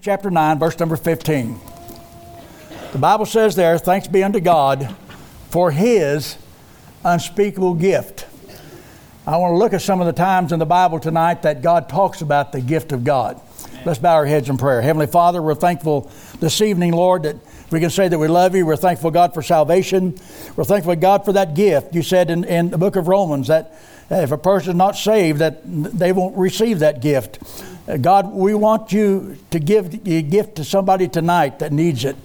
chapter 9, verse number 15. The Bible says there, Thanks be unto God for his unspeakable gift. I want to look at some of the times in the Bible tonight that God talks about the gift of God. Let's bow our heads in prayer. Heavenly Father, we're thankful this evening, Lord, that we can say that we love you. We're thankful, God, for salvation. We're thankful, God, for that gift. You said in, in the book of Romans that if a person is not saved, that they won't receive that gift. Uh, God, we want you to give a gift to somebody tonight that needs it.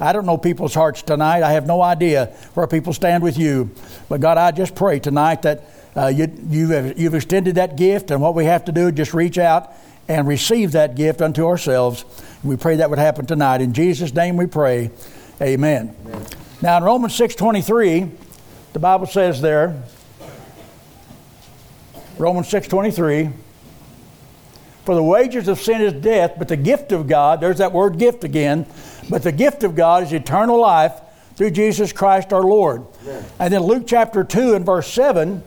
I don't know people's hearts tonight. I have no idea where people stand with you. But God, I just pray tonight that uh, you, you have, you've extended that gift, and what we have to do is just reach out and receive that gift unto ourselves. We pray that would happen tonight. In Jesus' name we pray. Amen. Amen. Now in Romans 6.23, the Bible says there, Romans 6.23, for the wages of sin is death, but the gift of God, there's that word gift again, but the gift of God is eternal life through Jesus Christ our Lord. Amen. And then Luke chapter 2 and verse 7,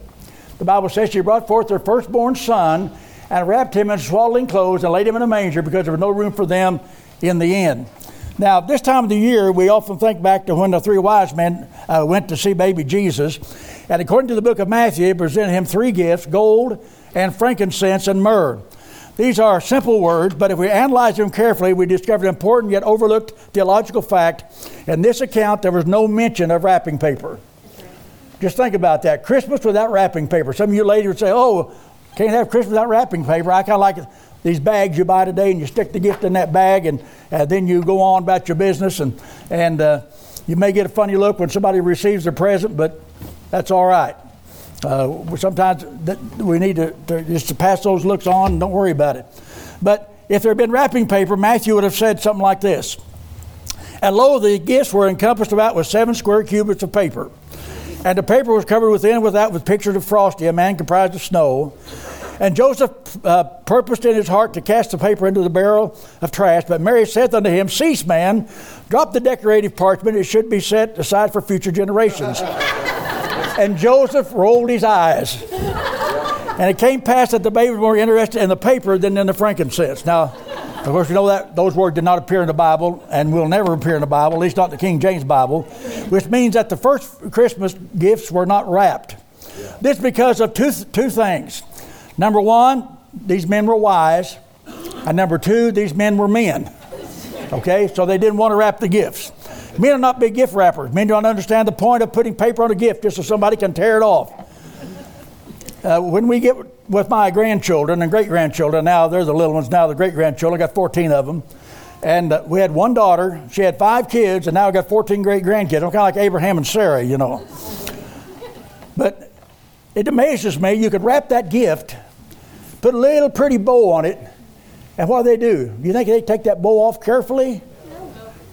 the Bible says she brought forth her firstborn son and wrapped him in swaddling clothes and laid him in a manger because there was no room for them in the inn. Now, this time of the year, we often think back to when the three wise men uh, went to see baby Jesus. And according to the book of Matthew, it presented him three gifts gold and frankincense and myrrh. These are simple words, but if we analyze them carefully, we discover an important yet overlooked theological fact. In this account, there was no mention of wrapping paper. Just think about that. Christmas without wrapping paper. Some of you ladies would say, oh, can't have Christmas without wrapping paper. I kind of like these bags you buy today and you stick the gift in that bag and uh, then you go on about your business and, and uh, you may get a funny look when somebody receives their present, but that's all right. Uh, sometimes we need to, to, just to pass those looks on don't worry about it. But if there had been wrapping paper, Matthew would have said something like this. And lo, the gifts were encompassed about with seven square cubits of paper. And the paper was covered within and without with pictures of Frosty, a man comprised of snow. And Joseph uh, purposed in his heart to cast the paper into the barrel of trash. But Mary saith unto him, Cease, man, drop the decorative parchment, it should be set aside for future generations. and Joseph rolled his eyes. And it came past that the baby was more interested in the paper than in the frankincense. Now, of course, we know that those words did not appear in the Bible and will never appear in the Bible, at least not the King James Bible, which means that the first Christmas gifts were not wrapped. This because of two, two things. Number one, these men were wise. And number two, these men were men. Okay, so they didn't want to wrap the gifts. Men are not big gift wrappers. Men don't understand the point of putting paper on a gift just so somebody can tear it off. Uh, when we get with my grandchildren and great grandchildren, now they're the little ones, now the great grandchildren, I got 14 of them. And uh, we had one daughter, she had five kids, and now I got 14 great grandkids. I'm kind of like Abraham and Sarah, you know. But it amazes me you could wrap that gift, put a little pretty bow on it, and what do they do? You think they take that bow off carefully?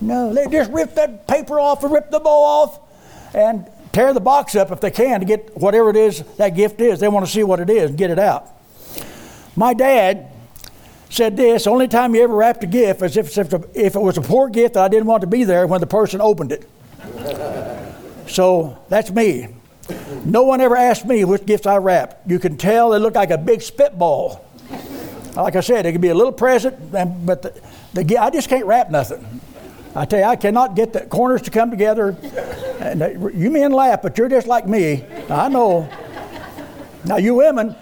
No, they just rip that paper off and rip the bow off and tear the box up if they can to get whatever it is that gift is. They want to see what it is and get it out. My dad said this only time he ever wrapped a gift is if, if, if it was a poor gift that I didn't want to be there when the person opened it. so that's me. No one ever asked me which gifts I wrapped. You can tell they look like a big spitball. Like I said, it could be a little present, but the, the, I just can't wrap nothing. I tell you, I cannot get the corners to come together. And you men laugh, but you're just like me. I know. Now, you women,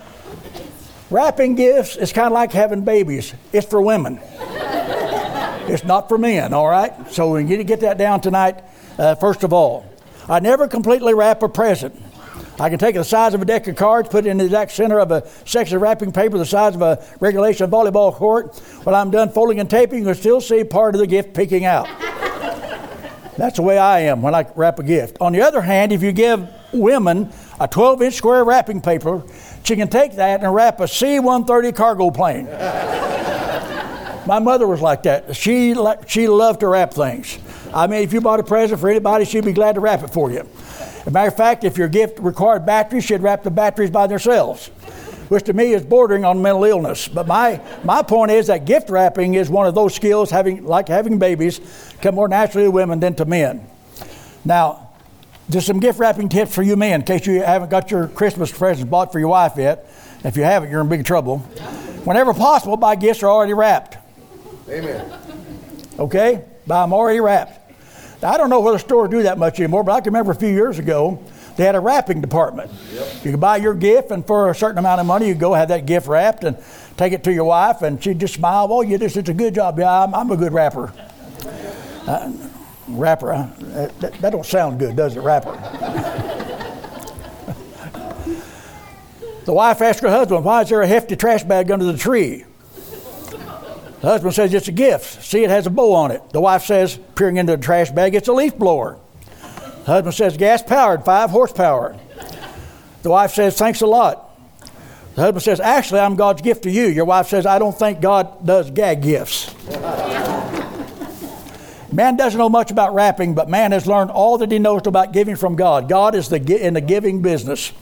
wrapping gifts is kind of like having babies. It's for women. It's not for men, all right? So we need to get that down tonight, uh, first of all. I never completely wrap a present. I can take the size of a deck of cards, put it in the exact center of a section of wrapping paper the size of a regulation volleyball court. When I'm done folding and taping, you'll still see part of the gift peeking out. That's the way I am when I wrap a gift. On the other hand, if you give women a 12 inch square wrapping paper, she can take that and wrap a C 130 cargo plane. My mother was like that. She, she loved to wrap things. I mean, if you bought a present for anybody, she'd be glad to wrap it for you. As a matter of fact, if your gift required batteries, she'd wrap the batteries by themselves, which to me is bordering on mental illness. But my, my point is that gift wrapping is one of those skills, having, like having babies, come more naturally to women than to men. Now, just some gift wrapping tips for you men, in case you haven't got your Christmas presents bought for your wife yet. If you haven't, you're in big trouble. Whenever possible, buy gifts are already wrapped. Amen. Okay? Buy them already wrapped. I don't know whether stores do that much anymore, but I can remember a few years ago, they had a wrapping department. Yep. You could buy your gift, and for a certain amount of money, you go have that gift wrapped and take it to your wife, and she'd just smile. Oh, you just, it's a good job. Yeah, I'm, I'm a good rapper. Uh, rapper, uh, that, that don't sound good, does it, rapper? the wife asked her husband, Why is there a hefty trash bag under the tree? The husband says, It's a gift. See, it has a bow on it. The wife says, peering into the trash bag, It's a leaf blower. The husband says, Gas powered, five horsepower. The wife says, Thanks a lot. The husband says, Actually, I'm God's gift to you. Your wife says, I don't think God does gag gifts. man doesn't know much about wrapping, but man has learned all that he knows about giving from God. God is the, in the giving business.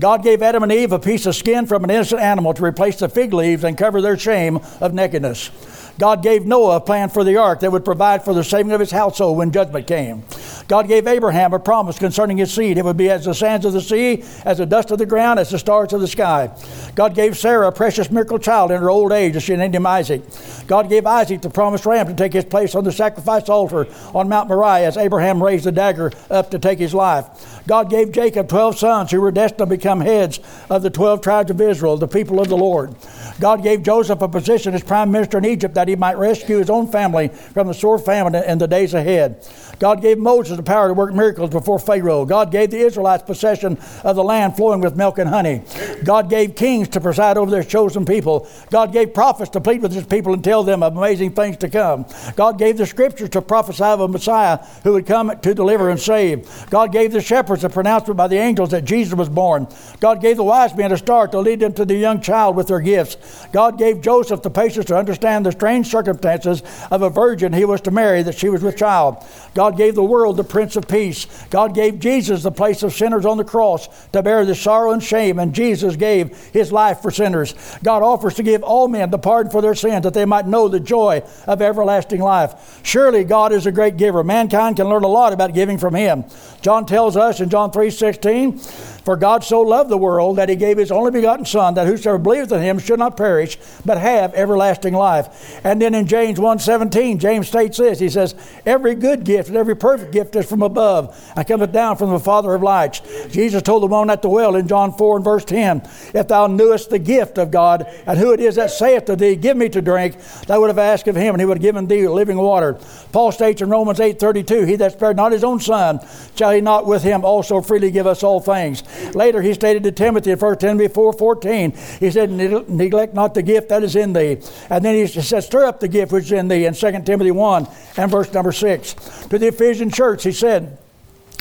God gave Adam and Eve a piece of skin from an innocent animal to replace the fig leaves and cover their shame of nakedness. God gave Noah a plan for the ark that would provide for the saving of his household when judgment came. God gave Abraham a promise concerning his seed. It would be as the sands of the sea, as the dust of the ground, as the stars of the sky. God gave Sarah a precious miracle child in her old age, as she named him Isaac. God gave Isaac the promised ram to take his place on the sacrifice altar on Mount Moriah as Abraham raised the dagger up to take his life. God gave Jacob 12 sons who were destined to become heads of the 12 tribes of Israel, the people of the Lord. God gave Joseph a position as prime minister in Egypt that he might rescue his own family from the sore famine in the days ahead. God gave Moses the power to work miracles before Pharaoh. God gave the Israelites possession of the land flowing with milk and honey. God gave kings to preside over their chosen people. God gave prophets to plead with his people and tell them of amazing things to come. God gave the scriptures to prophesy of a Messiah who would come to deliver and save. God gave the shepherds a pronouncement by the angels that Jesus was born. God gave the wise men a star to lead them to the young child with their gifts. God gave Joseph the patience to understand the strange circumstances of a virgin he was to marry that she was with child. God gave the world the Prince of Peace. God gave Jesus the place of sinners on the cross to bear the sorrow and shame, and Jesus gave his life for sinners. God offers to give all men the pardon for their sins that they might know the joy of everlasting life. Surely God is a great giver. Mankind can learn a lot about giving from him. John tells us in John 3:16, for God so loved the world that he gave his only begotten Son, that whosoever believeth in him should not perish, but have everlasting life. And then in James 1.17, James states this. He says, Every good gift and every perfect gift is from above, and cometh down from the Father of lights. Jesus told the woman at the well in John 4 and verse 10, If thou knewest the gift of God, and who it is that saith to thee, Give me to drink, thou would have asked of him, and he would have given thee living water. Paul states in Romans 8.32, He that spared not his own Son, shall he not with him also freely give us all things? Later, he stated to Timothy in 1 Timothy 4 14, he said, Neglect not the gift that is in thee. And then he said, Stir up the gift which is in thee in 2 Timothy 1 and verse number 6. To the Ephesian church, he said,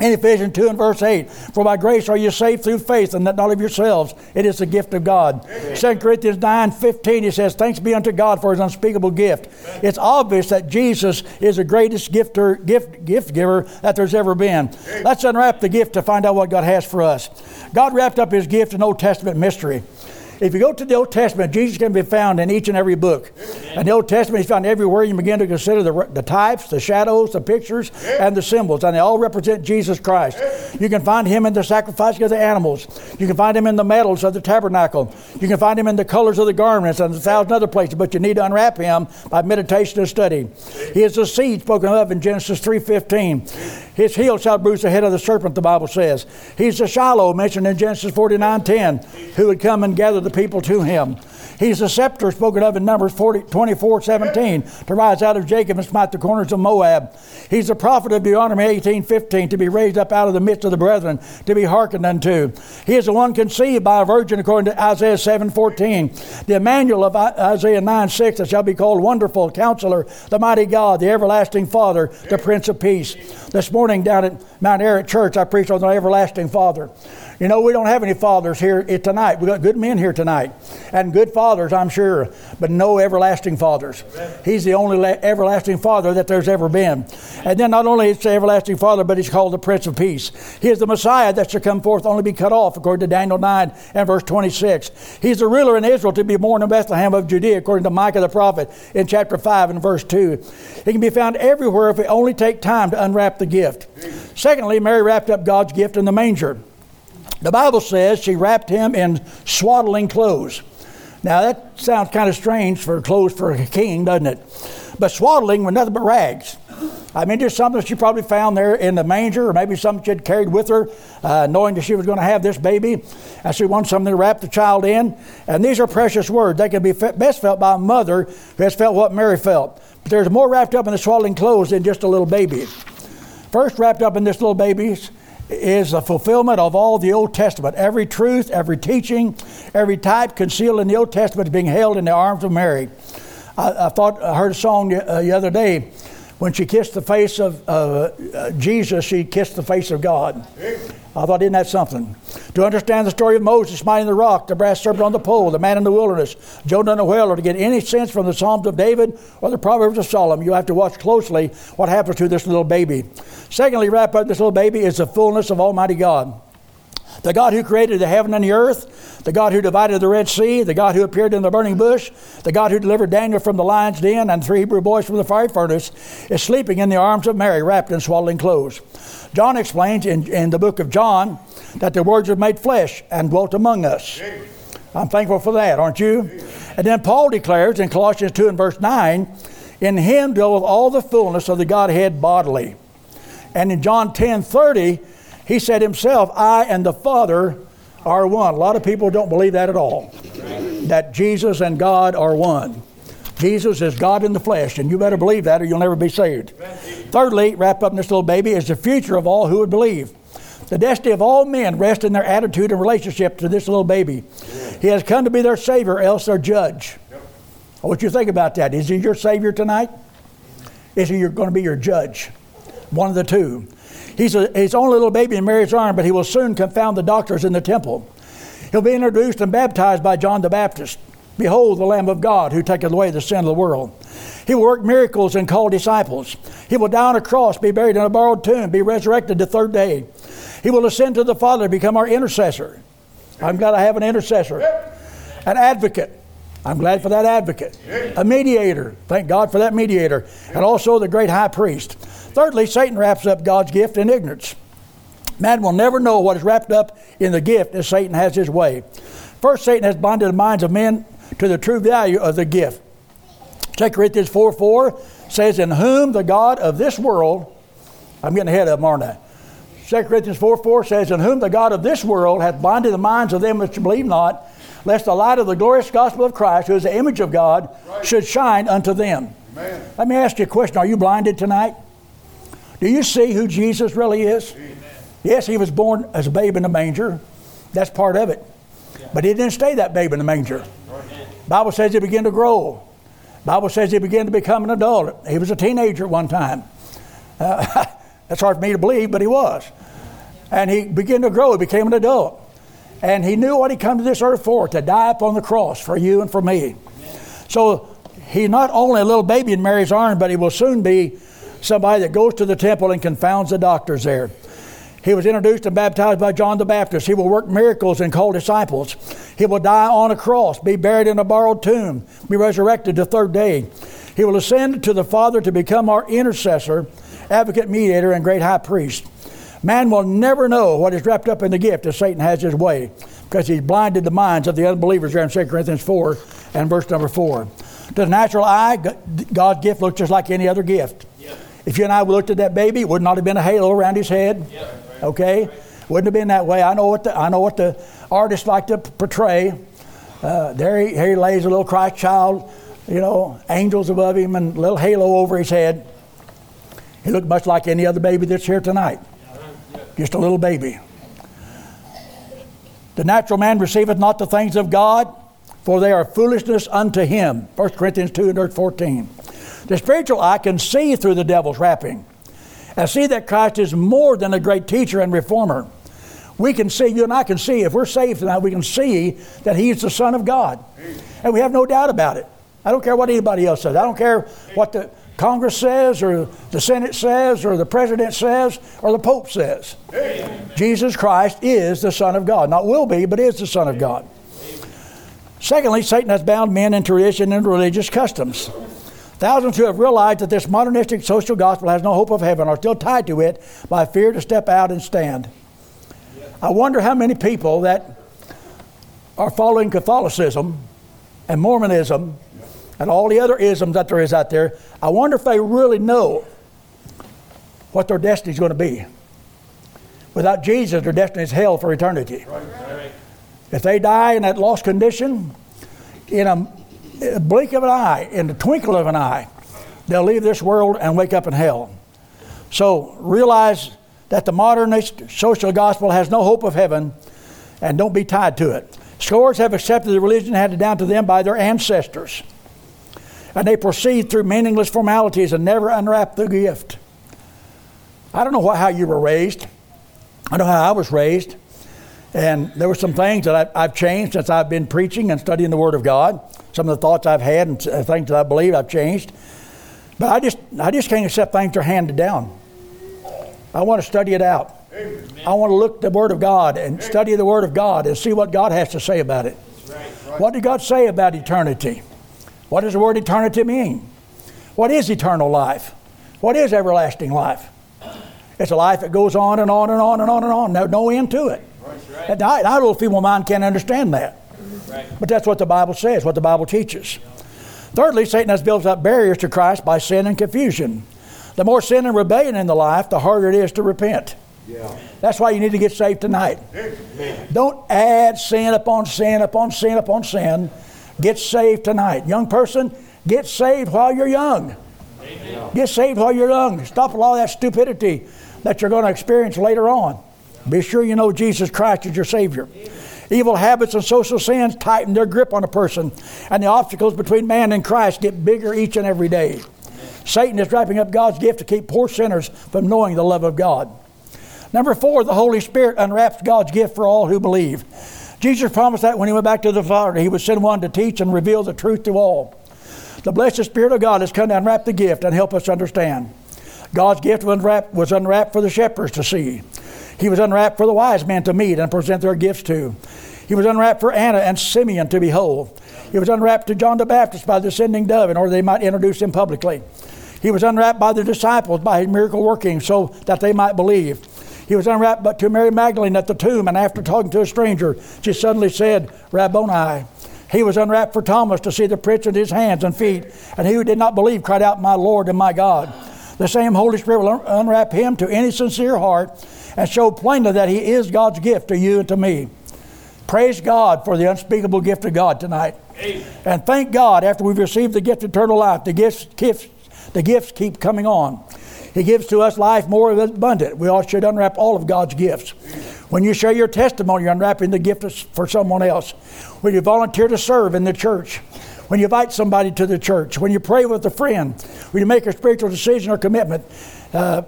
in Ephesians 2 and verse 8, for by grace are you saved through faith, and that not of yourselves. It is the gift of God. Amen. 2 Corinthians 9 15, he says, Thanks be unto God for his unspeakable gift. Amen. It's obvious that Jesus is the greatest gifter, gift, gift giver that there's ever been. Amen. Let's unwrap the gift to find out what God has for us. God wrapped up his gift in Old Testament mystery. If you go to the Old Testament, Jesus can be found in each and every book. And the Old Testament is found everywhere. You begin to consider the, the types, the shadows, the pictures, and the symbols, and they all represent Jesus Christ. You can find him in the sacrifice of the animals. You can find him in the metals of the tabernacle. You can find him in the colors of the garments and a thousand other places, but you need to unwrap him by meditation and study. He is the seed spoken of in Genesis 3.15. His heel shall bruise the head of the serpent, the Bible says. He's the Shiloh mentioned in Genesis 49.10, who would come and gather the the people to him. He's the scepter spoken of in Numbers 40, 24 17 to rise out of Jacob and smite the corners of Moab. He's the prophet of Deuteronomy 18 15 to be raised up out of the midst of the brethren, to be hearkened unto. He is the one conceived by a virgin according to Isaiah 7 14. The Emmanuel of Isaiah 9 6 that shall be called Wonderful, Counselor, the Mighty God, the Everlasting Father, the Prince of Peace. This morning down at Mount Ararat Church, I preached on the Everlasting Father. You know, we don't have any fathers here eh, tonight. We've got good men here tonight. And good fathers, I'm sure, but no everlasting fathers. He's the only everlasting father that there's ever been. And then not only is the everlasting father, but he's called the Prince of Peace. He is the Messiah that shall come forth, only be cut off, according to Daniel 9 and verse 26. He's the ruler in Israel to be born in Bethlehem of Judea, according to Micah the prophet in chapter 5 and verse 2. He can be found everywhere if we only take time to unwrap the gift. Secondly, Mary wrapped up God's gift in the manger. The Bible says she wrapped him in swaddling clothes. Now, that sounds kind of strange for clothes for a king, doesn't it? but swaddling with nothing but rags. I mean, just something she probably found there in the manger, or maybe something she had carried with her, uh, knowing that she was going to have this baby. And she wanted something to wrap the child in. And these are precious words. They can be best felt by a mother who has felt what Mary felt. But there's more wrapped up in the swaddling clothes than just a little baby. First, wrapped up in this little baby is the fulfillment of all the Old Testament. Every truth, every teaching, every type concealed in the Old Testament is being held in the arms of Mary. I, I thought I heard a song the, uh, the other day when she kissed the face of uh, Jesus, she kissed the face of God. I thought, isn't that something? To understand the story of Moses smiting the rock, the brass serpent on the pole, the man in the wilderness, Jonah in the whale, or to get any sense from the Psalms of David or the Proverbs of Solomon, you have to watch closely what happens to this little baby. Secondly, wrap up this little baby is the fullness of Almighty God. The God who created the heaven and the earth, the God who divided the Red Sea, the God who appeared in the burning bush, the God who delivered Daniel from the lion's den and three Hebrew boys from the fiery furnace, is sleeping in the arms of Mary, wrapped in swaddling clothes. John explains in, in the book of John that the words were made flesh and dwelt among us. I'm thankful for that, aren't you? And then Paul declares in Colossians 2 and verse 9, in him dwelleth all the fullness of the Godhead bodily. And in John 10 30, he said himself, I and the Father are one. A lot of people don't believe that at all, that Jesus and God are one. Jesus is God in the flesh, and you better believe that or you'll never be saved. Thirdly, wrap up in this little baby, is the future of all who would believe. The destiny of all men rests in their attitude and relationship to this little baby. He has come to be their Savior, else their judge. Want you think about that. Is he your Savior tonight? Is he going to be your judge? One of the two. He's, a, only a little baby in Mary's arm, but he will soon confound the doctors in the temple. He'll be introduced and baptized by John the Baptist. Behold, the Lamb of God who taketh away the sin of the world. He will work miracles and call disciples. He will die on a cross, be buried in a borrowed tomb, be resurrected the third day. He will ascend to the Father become our intercessor. I'm glad I have an intercessor, an advocate. I'm glad for that advocate, a mediator. Thank God for that mediator, and also the great high priest. Thirdly, Satan wraps up God's gift in ignorance. Man will never know what is wrapped up in the gift as Satan has his way. First, Satan has bonded the minds of men to the true value of the gift. 2 Corinthians 4 4 says, In whom the God of this world, I'm getting ahead of them, aren't I? 2 Corinthians 4 4 says, In whom the God of this world hath bonded the minds of them which believe not, lest the light of the glorious gospel of Christ, who is the image of God, right. should shine unto them. Amen. Let me ask you a question Are you blinded tonight? Do you see who Jesus really is? Amen. Yes, he was born as a babe in a manger. That's part of it. But he didn't stay that babe in the manger. Bible says he began to grow. Bible says he began to become an adult. He was a teenager at one time. Uh, that's hard for me to believe, but he was. And he began to grow. He became an adult. And he knew what he come to this earth for, to die upon the cross for you and for me. So he's not only a little baby in Mary's arms, but he will soon be somebody that goes to the temple and confounds the doctors there. He was introduced and baptized by John the Baptist. He will work miracles and call disciples. He will die on a cross, be buried in a borrowed tomb, be resurrected the third day. He will ascend to the Father to become our intercessor, advocate, mediator, and great high priest. Man will never know what is wrapped up in the gift if Satan has his way, because he's blinded the minds of the unbelievers there in 2 Corinthians 4 and verse number 4. To the natural eye, God's gift looks just like any other gift. If you and I looked at that baby, it would not have been a halo around his head. Okay? Wouldn't have been that way. I know what the, I know what the artists like to portray. Uh, there he, here he lays a little Christ child, you know, angels above him and a little halo over his head. He looked much like any other baby that's here tonight. Just a little baby. The natural man receiveth not the things of God, for they are foolishness unto him. 1 Corinthians 2 and verse 14. The spiritual eye can see through the devil's wrapping and see that Christ is more than a great teacher and reformer. We can see, you and I can see, if we're saved tonight, we can see that He's the Son of God. And we have no doubt about it. I don't care what anybody else says. I don't care what the Congress says, or the Senate says, or the President says, or the Pope says. Amen. Jesus Christ is the Son of God. Not will be, but is the Son of God. Secondly, Satan has bound men in tradition and religious customs. Thousands who have realized that this modernistic social gospel has no hope of heaven are still tied to it by fear to step out and stand. I wonder how many people that are following Catholicism and Mormonism and all the other isms that there is out there, I wonder if they really know what their destiny is going to be. Without Jesus, their destiny is hell for eternity. Right. Right. If they die in that lost condition, in a blink of an eye, in the twinkle of an eye, they'll leave this world and wake up in hell. So realize that the modernist social gospel has no hope of heaven and don't be tied to it. Scores have accepted the religion handed down to them by their ancestors. And they proceed through meaningless formalities and never unwrap the gift. I don't know what, how you were raised. I know how I was raised. And there were some things that I, have changed since I've been preaching and studying the Word of God. Some of the thoughts I've had and uh, things that I believe I've changed. But I just, I just can't accept things that are handed down. I want to study it out. Amen. I want to look at the Word of God and Amen. study the Word of God and see what God has to say about it. Right. Right. What did God say about eternity? What does the word eternity mean? What is eternal life? What is everlasting life? It's a life that goes on and on and on and on and on. No, no end to it. Right. And I, our little feeble mind can't understand that. But that's what the Bible says, what the Bible teaches. Thirdly, Satan has built up barriers to Christ by sin and confusion. The more sin and rebellion in the life, the harder it is to repent. Yeah. That's why you need to get saved tonight. Amen. Don't add sin upon sin upon sin upon sin. Get saved tonight. Young person, get saved while you're young. Amen. Get saved while you're young. Stop a lot of that stupidity that you're going to experience later on. Be sure you know Jesus Christ is your Savior. Evil habits and social sins tighten their grip on a person, and the obstacles between man and Christ get bigger each and every day. Satan is wrapping up God's gift to keep poor sinners from knowing the love of God. Number four, the Holy Spirit unwraps God's gift for all who believe. Jesus promised that when he went back to the Father, he would send one to teach and reveal the truth to all. The blessed Spirit of God has come to unwrap the gift and help us understand. God's gift was unwrapped, for the shepherds to see. He was unwrapped for the wise men to meet and present their gifts to. He was unwrapped for Anna and Simeon to behold. He was unwrapped to John the Baptist by the sending dove in order they might introduce him publicly. He was unwrapped by the disciples by his miracle working so that they might believe. He was unwrapped but to Mary Magdalene at the tomb, and after talking to a stranger, she suddenly said, Rabboni. He was unwrapped for Thomas to see the prints in his hands and feet, and he who did not believe cried out, My Lord and my God. The same Holy Spirit will unwrap him to any sincere heart and show plainly that he is God's gift to you and to me. Praise God for the unspeakable gift of God tonight. Amen. And thank God after we've received the gift of eternal life, the gifts, gifts, the gifts keep coming on. He gives to us life more abundant. We all should unwrap all of God's gifts. When you share your testimony, you're unwrapping the gift for someone else. When you volunteer to serve in the church, when you invite somebody to the church, when you pray with a friend, when you make a spiritual decision or commitment, uh,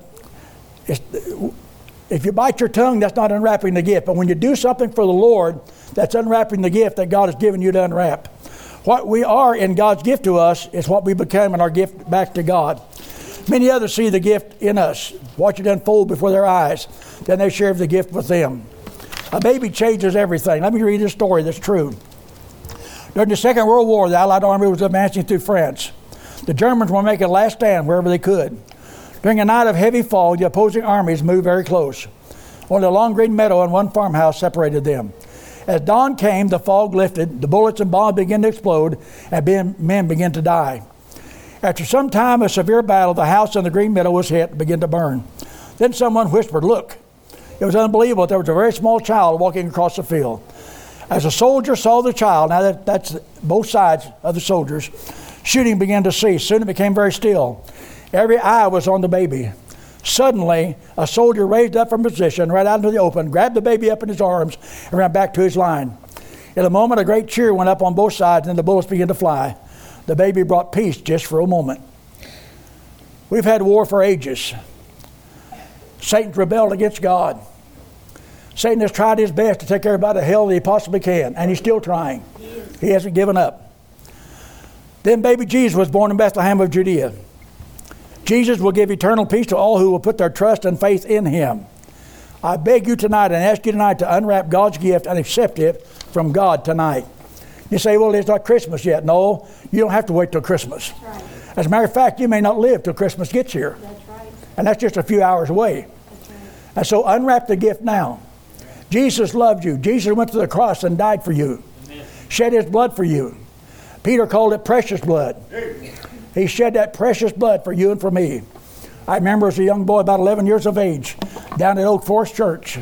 if you bite your tongue, that's not unwrapping the gift. But when you do something for the Lord, that's unwrapping the gift that God has given you to unwrap. What we are in God's gift to us is what we become in our gift back to God. Many others see the gift in us, watch it unfold before their eyes. Then they share the gift with them. A baby changes everything. Let me read this story that's true. During the Second World War, the Allied army was advancing through France. The Germans were making a last stand wherever they could. During a night of heavy fog, the opposing armies moved very close. Only a long green meadow and one farmhouse separated them. As dawn came, the fog lifted, the bullets and bombs began to explode, and men began to die. After some time of severe battle, the house in the green meadow was hit and began to burn. Then someone whispered, Look. It was unbelievable. There was a very small child walking across the field. As a soldier saw the child, now that, that's both sides of the soldiers, shooting began to cease. Soon it became very still. Every eye was on the baby. Suddenly, a soldier raised up from position, ran out into the open, grabbed the baby up in his arms, and ran back to his line. In a moment, a great cheer went up on both sides, and the bullets began to fly. The baby brought peace just for a moment. We've had war for ages. Satan's rebelled against God. Satan has tried his best to take everybody to hell that he possibly can, and he's still trying. He hasn't given up. Then baby Jesus was born in Bethlehem of Judea. Jesus will give eternal peace to all who will put their trust and faith in him. I beg you tonight and ask you tonight to unwrap God's gift and accept it from God tonight. You say, well, it's not Christmas yet. No, you don't have to wait till Christmas. Right. As a matter of fact, you may not live till Christmas gets here. That's right. And that's just a few hours away. Right. And so unwrap the gift now. Jesus loved you. Jesus went to the cross and died for you, Amen. shed his blood for you. Peter called it precious blood. He shed that precious blood for you and for me. I remember as a young boy, about 11 years of age, down at Oak Forest Church.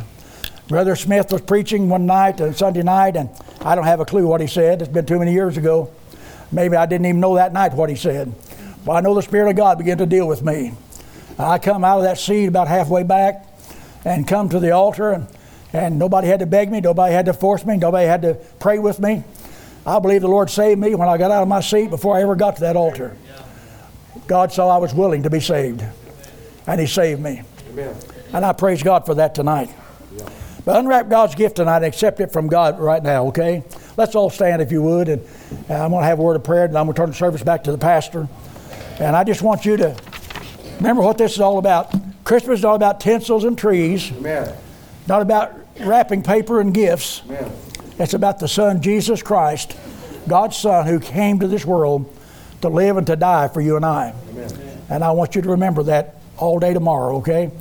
Brother Smith was preaching one night, uh, Sunday night, and I don't have a clue what he said. It's been too many years ago. Maybe I didn't even know that night what he said. Well, I know the Spirit of God began to deal with me. I come out of that seat about halfway back and come to the altar, and, and nobody had to beg me, nobody had to force me, nobody had to pray with me. I believe the Lord saved me when I got out of my seat before I ever got to that altar. God saw I was willing to be saved, and He saved me. Amen. And I praise God for that tonight. Yeah. But unwrap God's gift tonight and accept it from God right now, okay? Let's all stand if you would, and, and I'm going to have a word of prayer, and I'm going to turn the service back to the pastor. And I just want you to remember what this is all about. Christmas is all about tinsels and trees, Amen. not about wrapping paper and gifts. Amen. It's about the Son, Jesus Christ, God's Son, who came to this world to live and to die for you and I. Amen. And I want you to remember that all day tomorrow, okay?